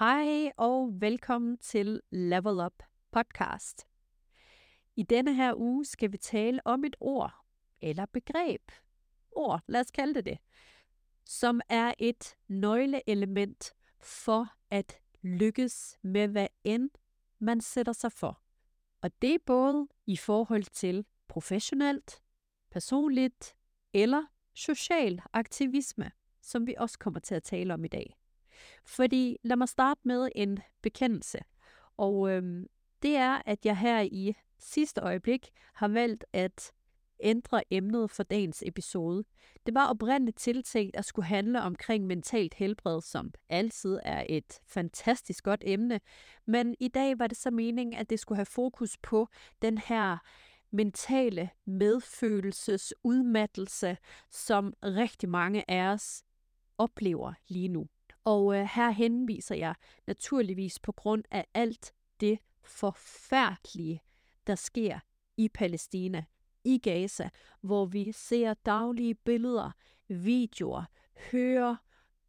Hej og velkommen til Level Up podcast. I denne her uge skal vi tale om et ord, eller begreb, ord, lad os kalde det det, som er et nøgleelement for at lykkes med hvad end man sætter sig for. Og det er både i forhold til professionelt, personligt eller social aktivisme, som vi også kommer til at tale om i dag. Fordi lad mig starte med en bekendelse. Og øhm, det er, at jeg her i sidste øjeblik har valgt at ændre emnet for dagens episode. Det var oprindeligt tiltænkt at skulle handle omkring mentalt helbred, som altid er et fantastisk godt emne. Men i dag var det så meningen, at det skulle have fokus på den her mentale medfølelses udmattelse, som rigtig mange af os oplever lige nu. Og øh, her henviser jeg naturligvis på grund af alt det forfærdelige, der sker i Palæstina, i Gaza, hvor vi ser daglige billeder, videoer, hører,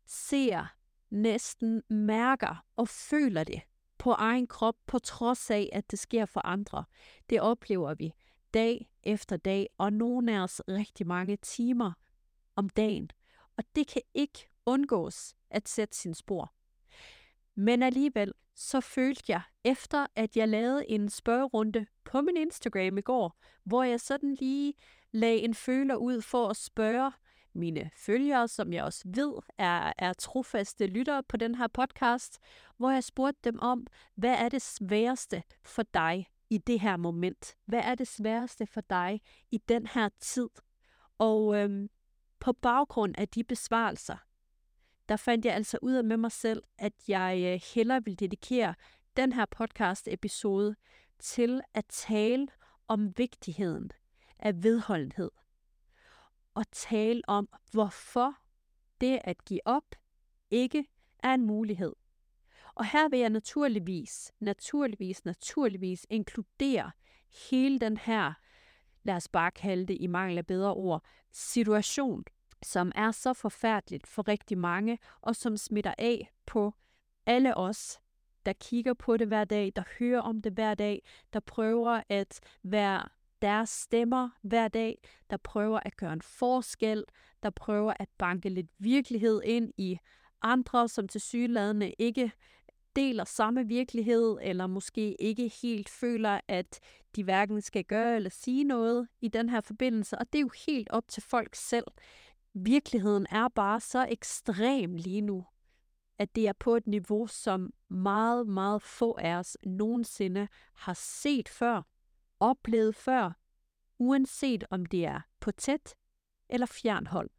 ser, næsten mærker og føler det på egen krop, på trods af, at det sker for andre. Det oplever vi dag efter dag, og nogle af os rigtig mange timer om dagen. Og det kan ikke undgås at sætte sin spor. Men alligevel, så følte jeg, efter at jeg lavede en spørgerunde på min Instagram i går, hvor jeg sådan lige lagde en føler ud for at spørge mine følgere, som jeg også ved er, er trofaste lyttere på den her podcast, hvor jeg spurgte dem om, hvad er det sværeste for dig i det her moment? Hvad er det sværeste for dig i den her tid? Og øhm, på baggrund af de besvarelser, der fandt jeg altså ud af med mig selv, at jeg øh, hellere vil dedikere den her podcast-episode til at tale om vigtigheden af vedholdenhed. Og tale om, hvorfor det at give op ikke er en mulighed. Og her vil jeg naturligvis, naturligvis, naturligvis inkludere hele den her, lad os bare kalde det i mangel af bedre ord, situation, som er så forfærdeligt for rigtig mange, og som smitter af på alle os, der kigger på det hver dag, der hører om det hver dag, der prøver at være deres stemmer hver dag, der prøver at gøre en forskel, der prøver at banke lidt virkelighed ind i andre, som til sygeladende ikke deler samme virkelighed, eller måske ikke helt føler, at de hverken skal gøre eller sige noget i den her forbindelse. Og det er jo helt op til folk selv. Virkeligheden er bare så ekstrem lige nu, at det er på et niveau, som meget, meget få af os nogensinde har set før, oplevet før, uanset om det er på tæt eller fjernhold.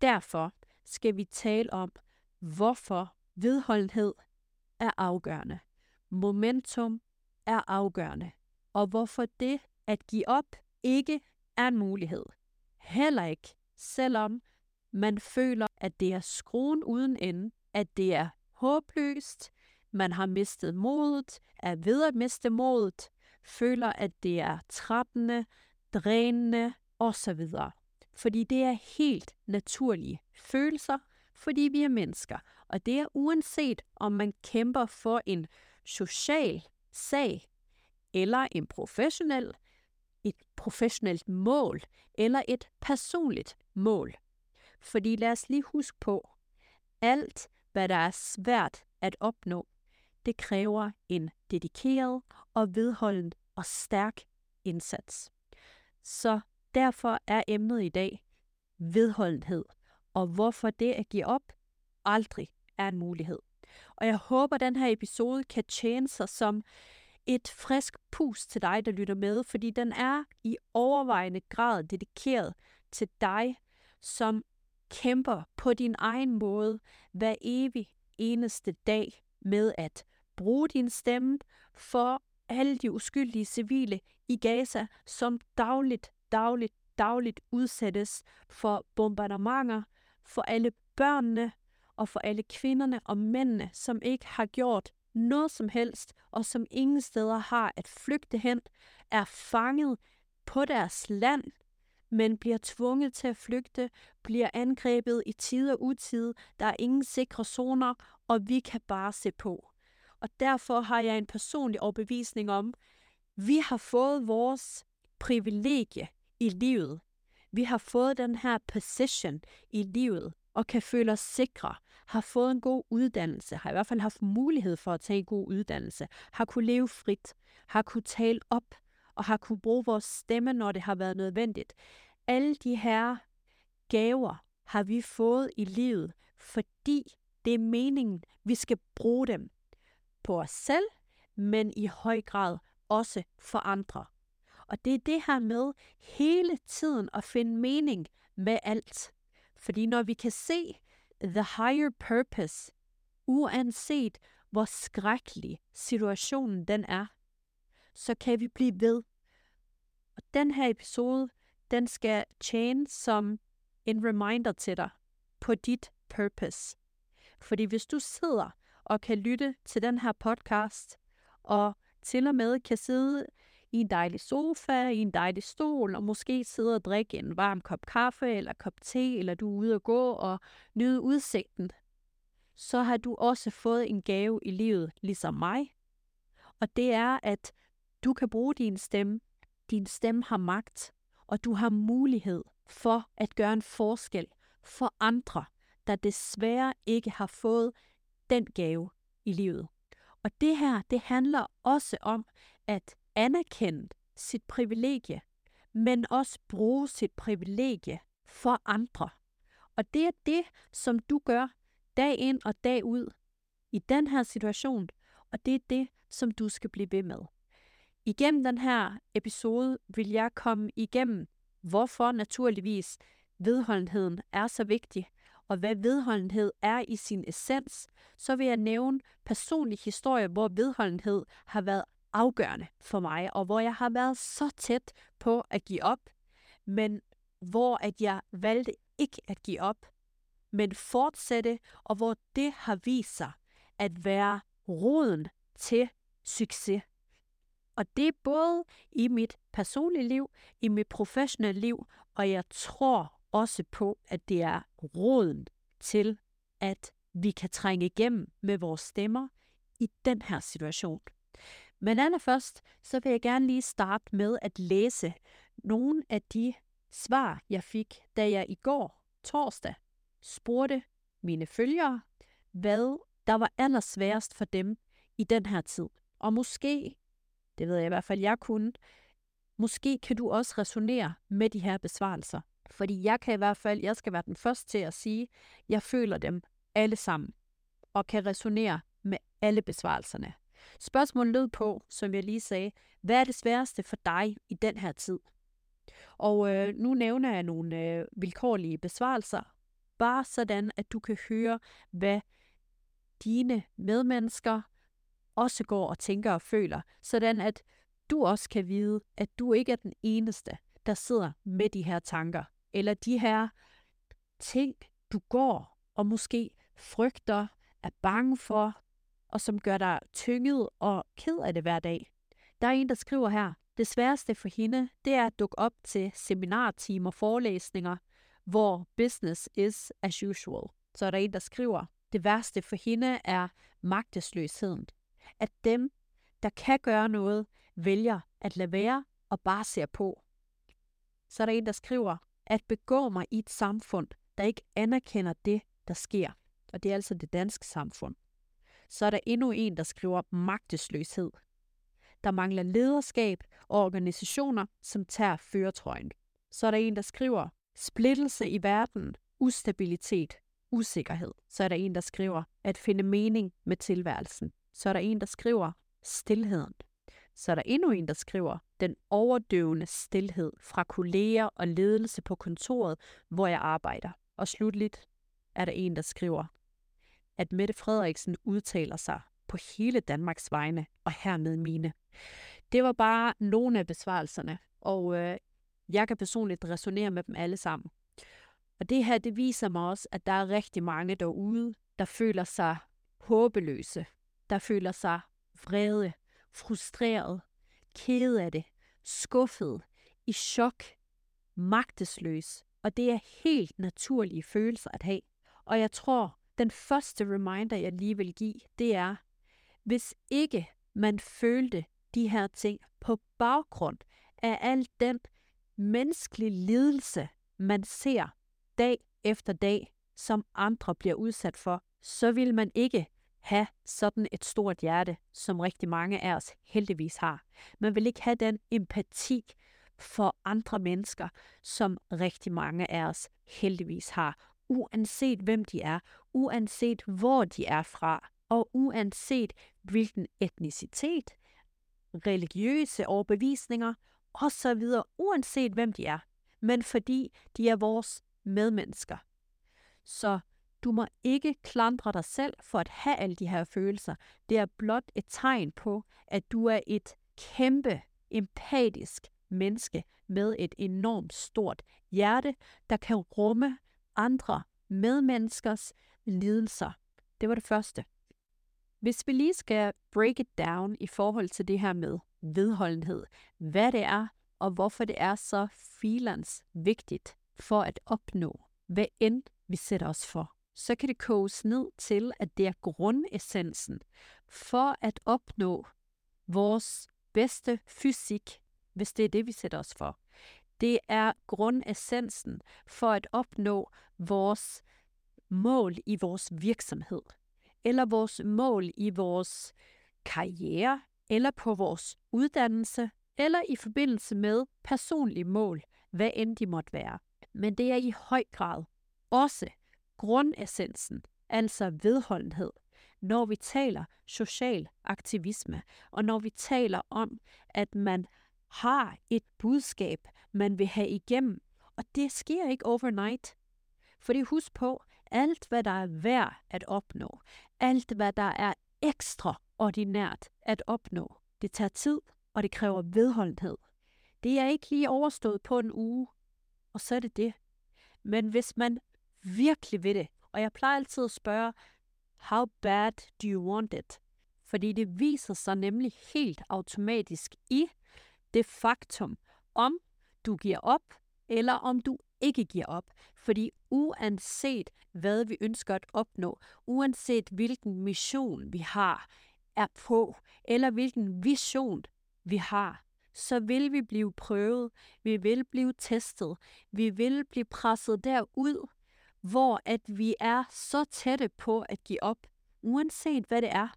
Derfor skal vi tale om, hvorfor vedholdenhed er afgørende. Momentum er afgørende. Og hvorfor det at give op ikke er en mulighed. Heller ikke, selvom man føler, at det er skruen uden ende, at det er håbløst, man har mistet modet, er ved at miste modet, føler, at det er trættende, drænende osv. Fordi det er helt naturlige følelser, fordi vi er mennesker. Og det er uanset om man kæmper for en social sag, eller en professionel, et professionelt mål, eller et personligt mål. Fordi lad os lige huske på, alt, hvad der er svært at opnå, det kræver en dedikeret og vedholdende og stærk indsats. Så derfor er emnet i dag vedholdenhed, og hvorfor det at give op aldrig er en mulighed. Og jeg håber, at den her episode kan tjene sig som et frisk pus til dig, der lytter med, fordi den er i overvejende grad dedikeret til dig, som kæmper på din egen måde hver evig eneste dag med at bruge din stemme for alle de uskyldige civile i Gaza, som dagligt, dagligt, dagligt udsættes for bombardementer, for alle børnene og for alle kvinderne og mændene, som ikke har gjort noget som helst, og som ingen steder har at flygte hen, er fanget på deres land, men bliver tvunget til at flygte, bliver angrebet i tid og utid, der er ingen sikre zoner, og vi kan bare se på. Og derfor har jeg en personlig overbevisning om, vi har fået vores privilegie i livet. Vi har fået den her position i livet, og kan føle os sikre, har fået en god uddannelse, har i hvert fald haft mulighed for at tage en god uddannelse, har kunne leve frit, har kunne tale op, og har kunne bruge vores stemme, når det har været nødvendigt. Alle de her gaver har vi fået i livet, fordi det er meningen, vi skal bruge dem på os selv, men i høj grad også for andre. Og det er det her med hele tiden at finde mening med alt. Fordi når vi kan se the higher purpose, uanset hvor skrækkelig situationen den er, så kan vi blive ved. Og den her episode, den skal tjene som en reminder til dig på dit purpose. Fordi hvis du sidder og kan lytte til den her podcast, og til og med kan sidde i en dejlig sofa, i en dejlig stol, og måske sidde og drikke en varm kop kaffe eller kop te, eller du er ude og gå og nyde udsigten, så har du også fået en gave i livet, ligesom mig. Og det er, at du kan bruge din stemme. Din stemme har magt, og du har mulighed for at gøre en forskel for andre, der desværre ikke har fået den gave i livet. Og det her, det handler også om at anerkende sit privilegie, men også bruge sit privilegie for andre. Og det er det, som du gør dag ind og dag ud i den her situation, og det er det, som du skal blive ved med. Igennem den her episode vil jeg komme igennem, hvorfor naturligvis vedholdenheden er så vigtig, og hvad vedholdenhed er i sin essens, så vil jeg nævne personlige historier, hvor vedholdenhed har været afgørende for mig, og hvor jeg har været så tæt på at give op, men hvor at jeg valgte ikke at give op, men fortsætte, og hvor det har vist sig at være roden til succes. Og det er både i mit personlige liv, i mit professionelle liv, og jeg tror også på, at det er roden til, at vi kan trænge igennem med vores stemmer i den her situation. Men allerførst, så vil jeg gerne lige starte med at læse nogle af de svar, jeg fik, da jeg i går, torsdag, spurgte mine følgere, hvad der var allersværest for dem i den her tid. Og måske, det ved jeg i hvert fald, jeg kunne, måske kan du også resonere med de her besvarelser. Fordi jeg kan i hvert fald, jeg skal være den første til at sige, jeg føler dem alle sammen, og kan resonere med alle besvarelserne. Spørgsmålet lød på, som jeg lige sagde, hvad er det sværeste for dig i den her tid? Og øh, nu nævner jeg nogle øh, vilkårlige besvarelser, bare sådan, at du kan høre, hvad dine medmennesker også går og tænker og føler, sådan at du også kan vide, at du ikke er den eneste, der sidder med de her tanker, eller de her ting, du går og måske frygter, er bange for, og som gør dig tynget og ked af det hver dag. Der er en, der skriver her, det sværeste for hende, det er at dukke op til seminartimer og forelæsninger, hvor business is as usual. Så er der en, der skriver, det værste for hende er magtesløsheden. At dem, der kan gøre noget, vælger at lade være og bare ser på. Så er der en, der skriver, at begå mig i et samfund, der ikke anerkender det, der sker. og det er altså det danske samfund. Så er der endnu en, der skriver magtesløshed. Der mangler lederskab og organisationer, som tager føretrøjen. Så er der en, der skriver splittelse i verden, ustabilitet, usikkerhed. Så er der en, der skriver at finde mening med tilværelsen. Så er der en, der skriver stillheden. Så er der endnu en, der skriver den overdøvende stillhed fra kolleger og ledelse på kontoret, hvor jeg arbejder. Og slutligt er der en, der skriver, at Mette Frederiksen udtaler sig på hele Danmarks vegne, og hermed mine. Det var bare nogle af besvarelserne, og øh, jeg kan personligt resonere med dem alle sammen. Og det her, det viser mig også, at der er rigtig mange derude, der føler sig håbeløse, der føler sig vrede, frustreret, ked af det, skuffet, i chok, magtesløs. Og det er helt naturlige følelser at have. Og jeg tror, den første reminder, jeg lige vil give, det er, hvis ikke man følte de her ting på baggrund af al den menneskelige lidelse, man ser dag efter dag, som andre bliver udsat for, så vil man ikke have sådan et stort hjerte, som rigtig mange af os heldigvis har. Man vil ikke have den empati for andre mennesker, som rigtig mange af os heldigvis har, uanset hvem de er, uanset hvor de er fra, og uanset hvilken etnicitet, religiøse overbevisninger osv., uanset hvem de er, men fordi de er vores medmennesker. Så du må ikke klandre dig selv for at have alle de her følelser. Det er blot et tegn på, at du er et kæmpe, empatisk menneske med et enormt stort hjerte, der kan rumme andre medmenneskers lidelser. Det var det første. Hvis vi lige skal break it down i forhold til det her med vedholdenhed, hvad det er, og hvorfor det er så filans vigtigt for at opnå, hvad end vi sætter os for, så kan det koges ned til, at det er grundessensen for at opnå vores bedste fysik, hvis det er det, vi sætter os for. Det er grundessensen for at opnå vores mål i vores virksomhed, eller vores mål i vores karriere, eller på vores uddannelse, eller i forbindelse med personlige mål, hvad end de måtte være. Men det er i høj grad også grundessensen, altså vedholdenhed, når vi taler social aktivisme, og når vi taler om, at man har et budskab, man vil have igennem, og det sker ikke overnight. Fordi husk på, alt hvad der er værd at opnå, alt hvad der er ekstraordinært at opnå, det tager tid, og det kræver vedholdenhed. Det er ikke lige overstået på en uge, og så er det det. Men hvis man virkelig vil det, og jeg plejer altid at spørge, how bad do you want it? Fordi det viser sig nemlig helt automatisk i det faktum, om du giver op, eller om du ikke giver op. Fordi uanset hvad vi ønsker at opnå, uanset hvilken mission vi har, er på, eller hvilken vision vi har, så vil vi blive prøvet, vi vil blive testet, vi vil blive presset derud, hvor at vi er så tætte på at give op, uanset hvad det er.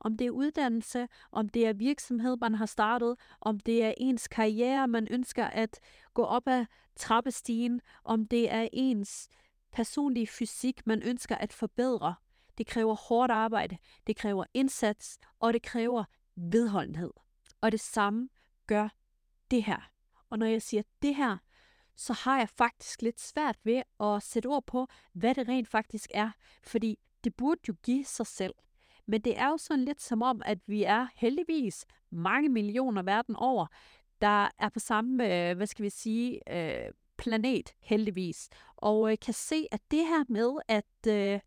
Om det er uddannelse, om det er virksomhed, man har startet, om det er ens karriere, man ønsker at gå op ad trappestigen, om det er ens personlige fysik, man ønsker at forbedre. Det kræver hårdt arbejde, det kræver indsats, og det kræver vedholdenhed. Og det samme gør det her. Og når jeg siger det her, så har jeg faktisk lidt svært ved at sætte ord på, hvad det rent faktisk er. Fordi det burde jo give sig selv. Men det er jo sådan lidt som om, at vi er heldigvis mange millioner verden over, der er på samme, øh, hvad skal vi sige, øh, planet heldigvis. Og øh, kan se, at det her med at, øh,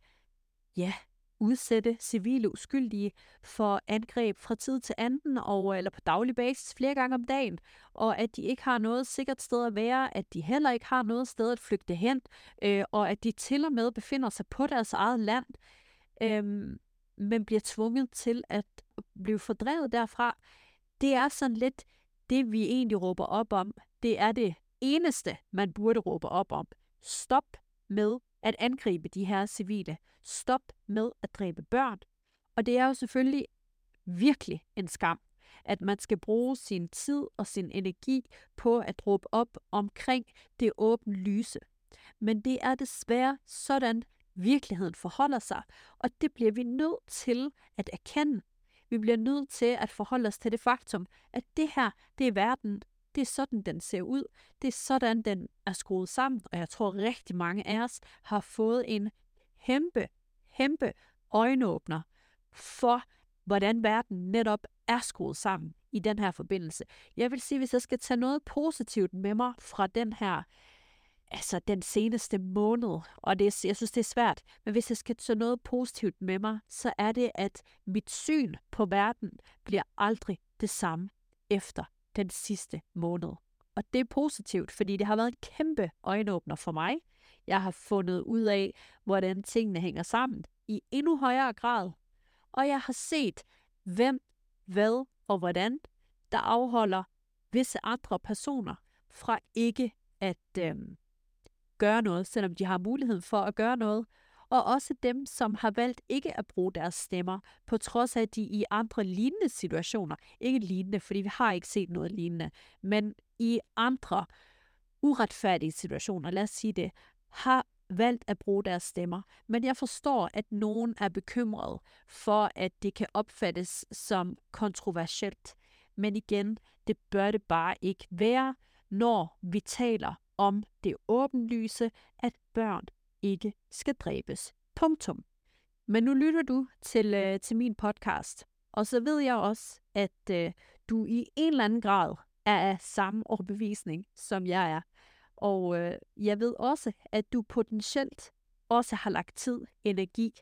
ja, udsætte civile uskyldige for angreb fra tid til anden, og, øh, eller på daglig basis flere gange om dagen, og at de ikke har noget sikkert sted at være, at de heller ikke har noget sted at flygte hen, øh, og at de til og med befinder sig på deres eget land, øh, men bliver tvunget til at blive fordrevet derfra. Det er sådan lidt det, vi egentlig råber op om. Det er det eneste, man burde råbe op om. Stop med at angribe de her civile. Stop med at dræbe børn. Og det er jo selvfølgelig virkelig en skam, at man skal bruge sin tid og sin energi på at råbe op omkring det åbne lyse. Men det er desværre sådan, virkeligheden forholder sig, og det bliver vi nødt til at erkende. Vi bliver nødt til at forholde os til det faktum, at det her, det er verden, det er sådan, den ser ud. Det er sådan, den er skruet sammen, og jeg tror rigtig mange af os har fået en kæmpe, kæmpe øjenåbner for, hvordan verden netop er skruet sammen i den her forbindelse. Jeg vil sige, hvis jeg skal tage noget positivt med mig fra den her, altså den seneste måned, og det, jeg synes, det er svært, men hvis jeg skal tage noget positivt med mig, så er det, at mit syn på verden bliver aldrig det samme efter den sidste måned. Og det er positivt, fordi det har været en kæmpe øjenåbner for mig. Jeg har fundet ud af, hvordan tingene hænger sammen i endnu højere grad. Og jeg har set, hvem, hvad og hvordan, der afholder visse andre personer fra ikke at øh, gøre noget, selvom de har muligheden for at gøre noget, og også dem, som har valgt ikke at bruge deres stemmer, på trods af, at de i andre lignende situationer, ikke lignende, fordi vi har ikke set noget lignende, men i andre uretfærdige situationer, lad os sige det, har valgt at bruge deres stemmer. Men jeg forstår, at nogen er bekymret for, at det kan opfattes som kontroversielt. Men igen, det bør det bare ikke være, når vi taler om det åbenlyse, at børn ikke skal dræbes. Punktum. Men nu lytter du til, øh, til min podcast, og så ved jeg også, at øh, du i en eller anden grad er af samme overbevisning, som jeg er. Og øh, jeg ved også, at du potentielt også har lagt tid, energi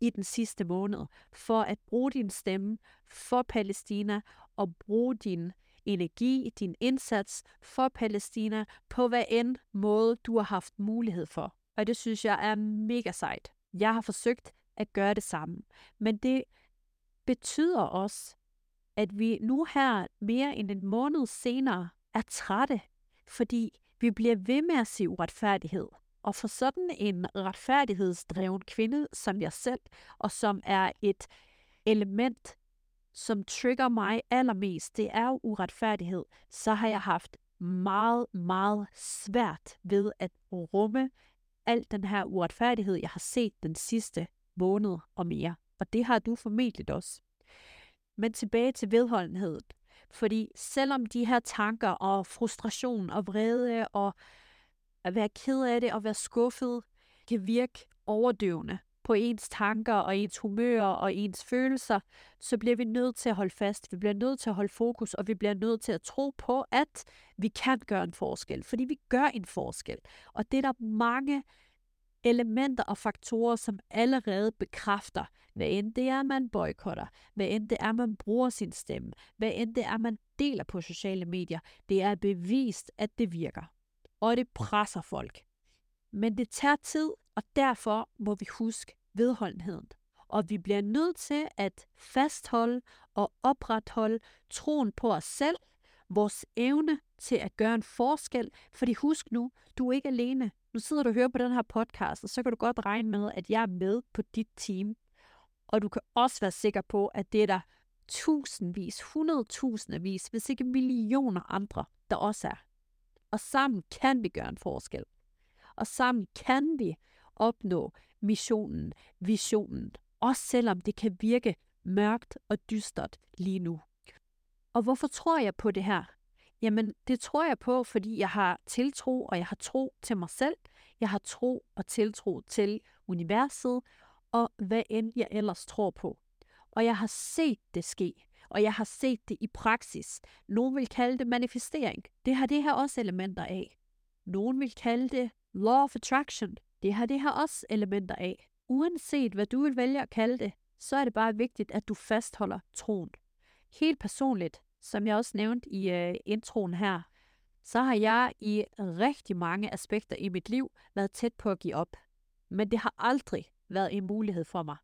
i den sidste måned for at bruge din stemme for Palæstina og bruge din energi, din indsats for Palæstina på hvad end måde du har haft mulighed for. Og det synes jeg er mega sejt. Jeg har forsøgt at gøre det samme. Men det betyder også, at vi nu her mere end en måned senere er trætte, fordi vi bliver ved med at se uretfærdighed. Og for sådan en retfærdighedsdreven kvinde som jeg selv, og som er et element, som trigger mig allermest, det er jo uretfærdighed, så har jeg haft meget, meget svært ved at rumme al den her uretfærdighed, jeg har set den sidste måned og mere. Og det har du formentlig også. Men tilbage til vedholdenheden. Fordi selvom de her tanker og frustration og vrede og at være ked af det og være skuffet kan virke overdøvende på ens tanker og ens humør og ens følelser, så bliver vi nødt til at holde fast. Vi bliver nødt til at holde fokus, og vi bliver nødt til at tro på, at vi kan gøre en forskel. Fordi vi gør en forskel. Og det er der mange elementer og faktorer, som allerede bekræfter, hvad end det er, man boykotter, hvad end det er, man bruger sin stemme, hvad end det er, man deler på sociale medier. Det er bevist, at det virker. Og det presser folk. Men det tager tid, og derfor må vi huske vedholdenheden. Og vi bliver nødt til at fastholde og opretholde troen på os selv, vores evne til at gøre en forskel. Fordi husk nu, du er ikke alene. Nu sidder du og hører på den her podcast, og så kan du godt regne med, at jeg er med på dit team. Og du kan også være sikker på, at det er der tusindvis, hundredtusindvis, hvis ikke millioner andre, der også er. Og sammen kan vi gøre en forskel. Og sammen kan vi opnå missionen, visionen, også selvom det kan virke mørkt og dystert lige nu. Og hvorfor tror jeg på det her? Jamen, det tror jeg på, fordi jeg har tiltro, og jeg har tro til mig selv. Jeg har tro og tiltro til universet, og hvad end jeg ellers tror på. Og jeg har set det ske, og jeg har set det i praksis. Nogle vil kalde det manifestering. Det har det her også elementer af. Nogle vil kalde det law of attraction. Det har det her også elementer af. Uanset hvad du vil vælge at kalde det, så er det bare vigtigt, at du fastholder troen. Helt personligt, som jeg også nævnte i øh, introen her, så har jeg i rigtig mange aspekter i mit liv været tæt på at give op. Men det har aldrig været en mulighed for mig.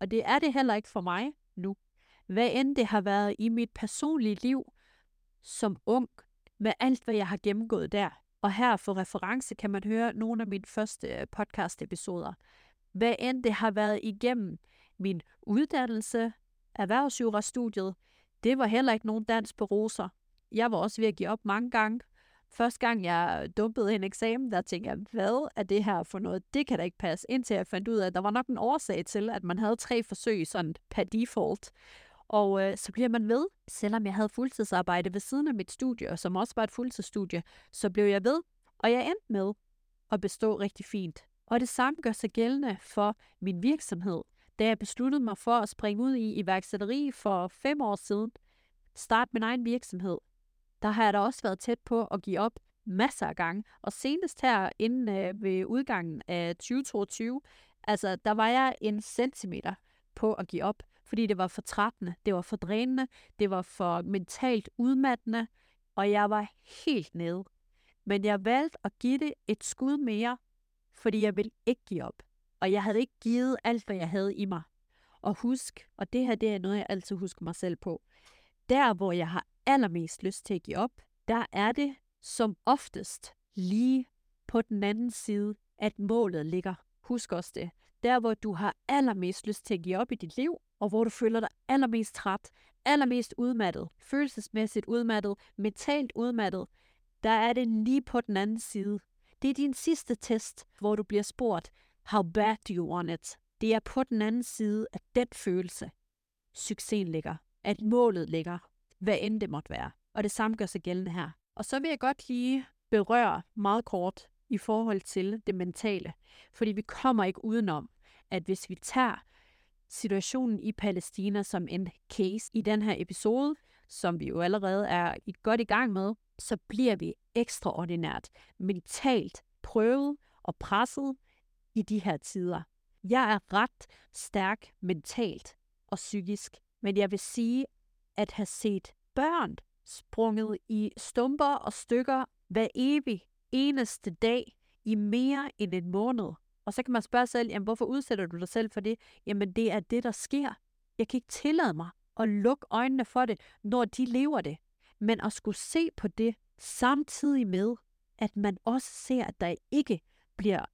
Og det er det heller ikke for mig nu. Hvad end det har været i mit personlige liv som ung, med alt hvad jeg har gennemgået der, og her for reference kan man høre nogle af mine første øh, podcast-episoder. Hvad end det har været igennem min uddannelse, erhvervsjurastudiet, det var heller ikke nogen dans på roser. Jeg var også ved at give op mange gange. Første gang jeg øh, dumpede en eksamen, der tænkte jeg, hvad er det her for noget? Det kan da ikke passe. Indtil jeg fandt ud af, at der var nok en årsag til, at man havde tre forsøg sådan per default. Og øh, så bliver man ved, selvom jeg havde fuldtidsarbejde ved siden af mit studie, som også var et fuldtidsstudie, så blev jeg ved, og jeg endte med at bestå rigtig fint. Og det samme gør sig gældende for min virksomhed. Da jeg besluttede mig for at springe ud i iværksætteri for fem år siden, starte min egen virksomhed, der har jeg da også været tæt på at give op masser af gange. Og senest her inden øh, ved udgangen af 2022, altså der var jeg en centimeter på at give op, fordi det var for trættende, det var for drænende, det var for mentalt udmattende, og jeg var helt nede. Men jeg valgte at give det et skud mere, fordi jeg ville ikke give op. Og jeg havde ikke givet alt, hvad jeg havde i mig. Og husk, og det her det er noget, jeg altid husker mig selv på, der hvor jeg har allermest lyst til at give op, der er det som oftest lige på den anden side, at målet ligger. Husk også det. Der hvor du har allermest lyst til at give op i dit liv, og hvor du føler dig allermest træt, allermest udmattet, følelsesmæssigt udmattet, mentalt udmattet, der er det lige på den anden side. Det er din sidste test, hvor du bliver spurgt, how bad do you want it? Det er på den anden side af den følelse, succesen ligger, at målet ligger, hvad end det måtte være. Og det samme gør sig gældende her. Og så vil jeg godt lige berøre meget kort i forhold til det mentale. Fordi vi kommer ikke udenom, at hvis vi tager situationen i Palæstina som en case i den her episode, som vi jo allerede er godt i gang med, så bliver vi ekstraordinært mentalt prøvet og presset i de her tider. Jeg er ret stærk mentalt og psykisk, men jeg vil sige, at have set børn sprunget i stumper og stykker hver evig eneste dag i mere end en måned. Og så kan man spørge sig selv, jamen, hvorfor udsætter du dig selv for det? Jamen det er det, der sker. Jeg kan ikke tillade mig at lukke øjnene for det, når de lever det. Men at skulle se på det samtidig med, at man også ser, at der ikke bliver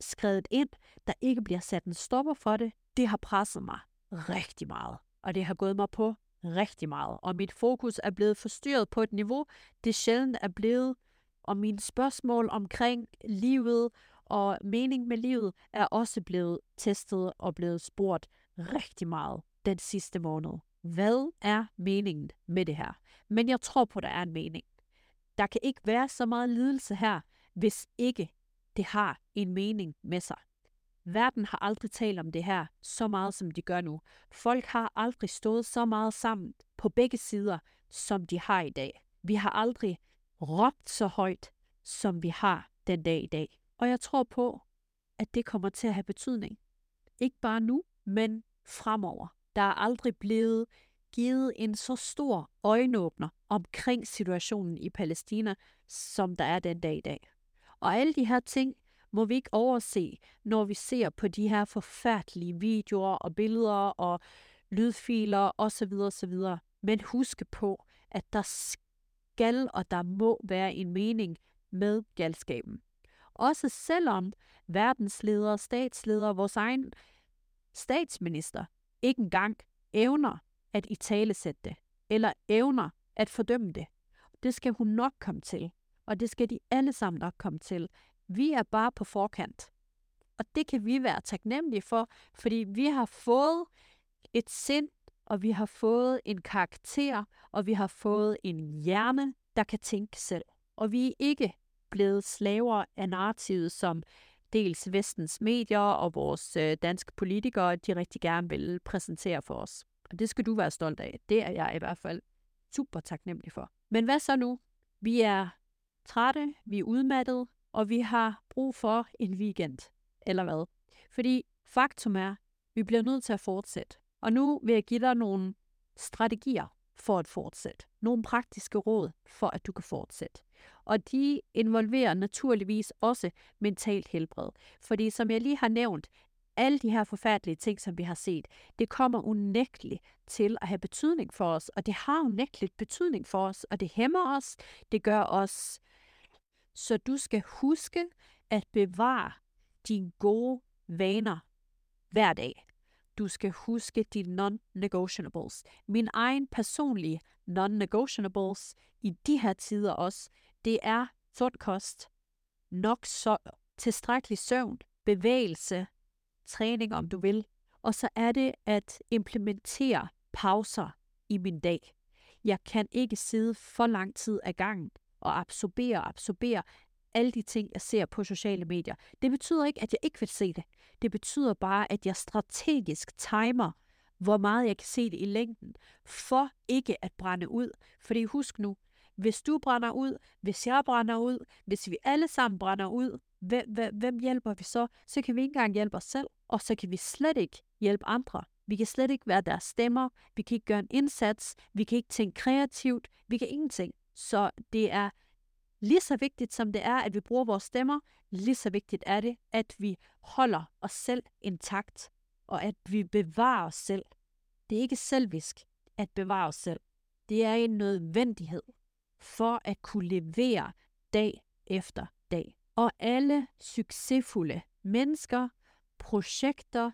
skrevet ind, der ikke bliver sat en stopper for det, det har presset mig rigtig meget. Og det har gået mig på rigtig meget. Og mit fokus er blevet forstyrret på et niveau, det sjældent er blevet. Og mine spørgsmål omkring livet og mening med livet er også blevet testet og blevet spurgt rigtig meget den sidste måned. Hvad er meningen med det her? Men jeg tror på, at der er en mening. Der kan ikke være så meget lidelse her, hvis ikke det har en mening med sig. Verden har aldrig talt om det her så meget, som de gør nu. Folk har aldrig stået så meget sammen på begge sider, som de har i dag. Vi har aldrig råbt så højt, som vi har den dag i dag. Og jeg tror på, at det kommer til at have betydning. Ikke bare nu, men fremover. Der er aldrig blevet givet en så stor øjenåbner omkring situationen i Palæstina, som der er den dag i dag. Og alle de her ting må vi ikke overse, når vi ser på de her forfærdelige videoer og billeder og lydfiler osv. osv. Men husk på, at der skal og der må være en mening med galskaben. Også selvom verdensledere, statsledere, vores egen statsminister ikke engang evner at i tale sætte det, eller evner at fordømme det. Det skal hun nok komme til, og det skal de alle sammen nok komme til. Vi er bare på forkant. Og det kan vi være taknemmelige for, fordi vi har fået et sind, og vi har fået en karakter, og vi har fået en hjerne, der kan tænke selv. Og vi er ikke blevet slaver af narrativet, som dels vestens medier og vores øh, danske politikere, de rigtig gerne vil præsentere for os. Og det skal du være stolt af. Det er jeg i hvert fald super taknemmelig for. Men hvad så nu? Vi er trætte, vi er udmattede, og vi har brug for en weekend. Eller hvad? Fordi faktum er, vi bliver nødt til at fortsætte. Og nu vil jeg give dig nogle strategier for at fortsætte. Nogle praktiske råd for, at du kan fortsætte. Og de involverer naturligvis også mentalt helbred. Fordi som jeg lige har nævnt, alle de her forfærdelige ting, som vi har set, det kommer unægteligt til at have betydning for os, og det har unægteligt betydning for os, og det hæmmer os, det gør os Så du skal huske at bevare dine gode vaner hver dag. Du skal huske de non-negotiables. Min egen personlige non-negotiables i de her tider også, det er sund kost, nok så tilstrækkelig søvn, bevægelse, træning om du vil, og så er det at implementere pauser i min dag. Jeg kan ikke sidde for lang tid ad gangen og absorbere og absorbere alle de ting, jeg ser på sociale medier. Det betyder ikke, at jeg ikke vil se det. Det betyder bare, at jeg strategisk timer, hvor meget jeg kan se det i længden, for ikke at brænde ud. Fordi husk nu, hvis du brænder ud, hvis jeg brænder ud, hvis vi alle sammen brænder ud, hvem, hvem, hvem hjælper vi så? Så kan vi ikke engang hjælpe os selv, og så kan vi slet ikke hjælpe andre. Vi kan slet ikke være deres stemmer, vi kan ikke gøre en indsats, vi kan ikke tænke kreativt, vi kan ingenting. Så det er lige så vigtigt som det er, at vi bruger vores stemmer, lige så vigtigt er det, at vi holder os selv intakt, og at vi bevarer os selv. Det er ikke selvisk at bevare os selv. Det er en nødvendighed for at kunne levere dag efter dag. Og alle succesfulde mennesker, projekter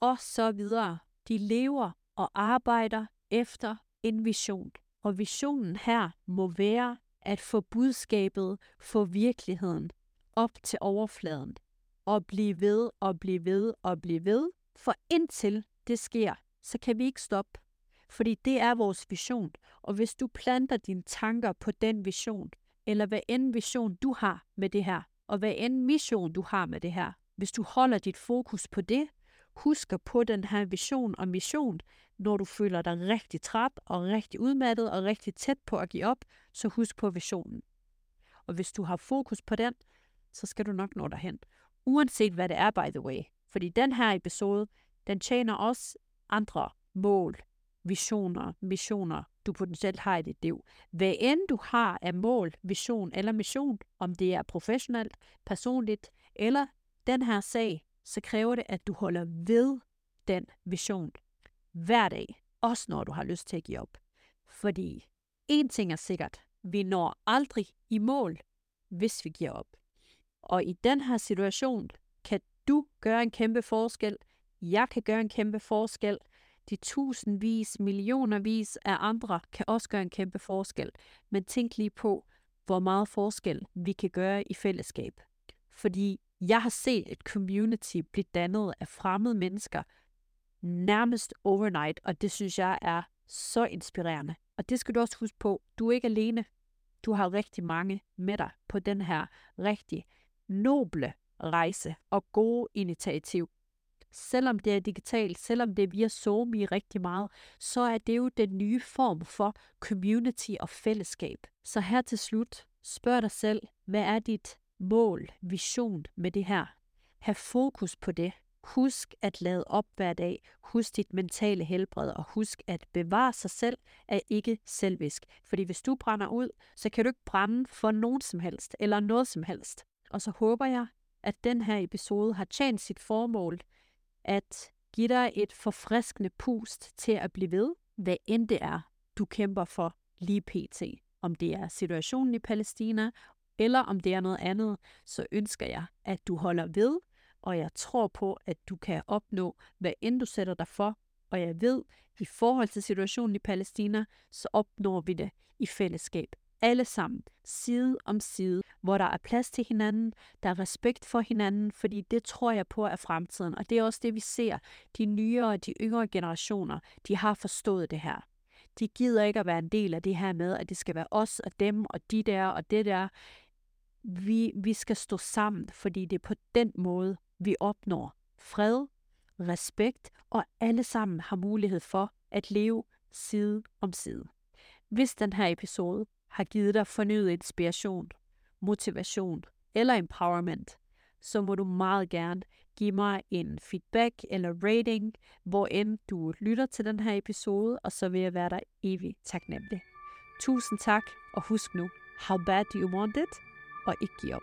og så videre, de lever og arbejder efter en vision. Og visionen her må være at få budskabet, få virkeligheden op til overfladen. Og blive ved og blive ved og blive ved. For indtil det sker, så kan vi ikke stoppe. Fordi det er vores vision. Og hvis du planter dine tanker på den vision, eller hvad end vision du har med det her, og hvad end mission du har med det her, hvis du holder dit fokus på det, husker på den her vision og mission, når du føler dig rigtig træt og rigtig udmattet og rigtig tæt på at give op, så husk på visionen. Og hvis du har fokus på den, så skal du nok nå derhen. Uanset hvad det er, by the way. Fordi den her episode, den tjener også andre mål, visioner, missioner, du potentielt har i dit liv. Hvad end du har af mål, vision eller mission, om det er professionelt, personligt eller den her sag, så kræver det, at du holder ved den vision hver dag, også når du har lyst til at give op. Fordi en ting er sikkert, vi når aldrig i mål, hvis vi giver op. Og i den her situation kan du gøre en kæmpe forskel. Jeg kan gøre en kæmpe forskel. De tusindvis, millionervis af andre kan også gøre en kæmpe forskel. Men tænk lige på, hvor meget forskel vi kan gøre i fællesskab. Fordi jeg har set et community blive dannet af fremmede mennesker nærmest overnight, og det synes jeg er så inspirerende. Og det skal du også huske på, du er ikke alene. Du har rigtig mange med dig på den her rigtig noble rejse og gode initiativ. Selvom det er digitalt, selvom det er via Zoom i rigtig meget, så er det jo den nye form for community og fællesskab. Så her til slut, spørg dig selv, hvad er dit mål, vision med det her? Hav fokus på det. Husk at lade op hver dag. Husk dit mentale helbred, og husk at bevare sig selv er ikke selvisk. Fordi hvis du brænder ud, så kan du ikke brænde for nogen som helst, eller noget som helst. Og så håber jeg, at den her episode har tjent sit formål at give dig et forfriskende pust til at blive ved, hvad end det er, du kæmper for lige pt. Om det er situationen i Palæstina, eller om det er noget andet, så ønsker jeg, at du holder ved, og jeg tror på, at du kan opnå, hvad end du sætter dig for, og jeg ved, i forhold til situationen i Palæstina, så opnår vi det i fællesskab. Alle sammen, side om side, hvor der er plads til hinanden, der er respekt for hinanden, fordi det tror jeg på er fremtiden. Og det er også det, vi ser. De nyere og de yngre generationer, de har forstået det her. De gider ikke at være en del af det her med, at det skal være os og dem og de der og det der. Vi, vi skal stå sammen, fordi det er på den måde, vi opnår fred, respekt og alle sammen har mulighed for at leve side om side. Hvis den her episode har givet dig fornyet inspiration, motivation eller empowerment, så må du meget gerne give mig en feedback eller rating, hvor end du lytter til den her episode, og så vil jeg være dig evigt taknemmelig. Tusind tak, og husk nu, how bad do you want it? Og ikke give op.